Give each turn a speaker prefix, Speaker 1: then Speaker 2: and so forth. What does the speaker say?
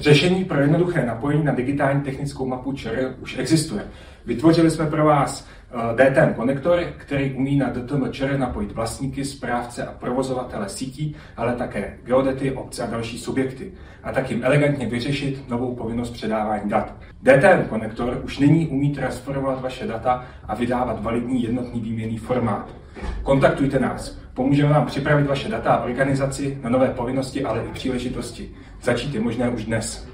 Speaker 1: Řešení pro jednoduché napojení na digitální technickou mapu ČR už existuje. Vytvořili jsme pro vás DTM konektor, který umí na DTM ČR napojit vlastníky, správce a provozovatele sítí, ale také geodety, obce a další subjekty. A tak jim elegantně vyřešit novou povinnost předávání dat. DTM konektor už nyní umí transformovat vaše data a vydávat validní jednotný výměný formát. Kontaktujte nás. Pomůžeme vám připravit vaše data a organizaci na nové povinnosti, ale i příležitosti. Začít je možné už dnes.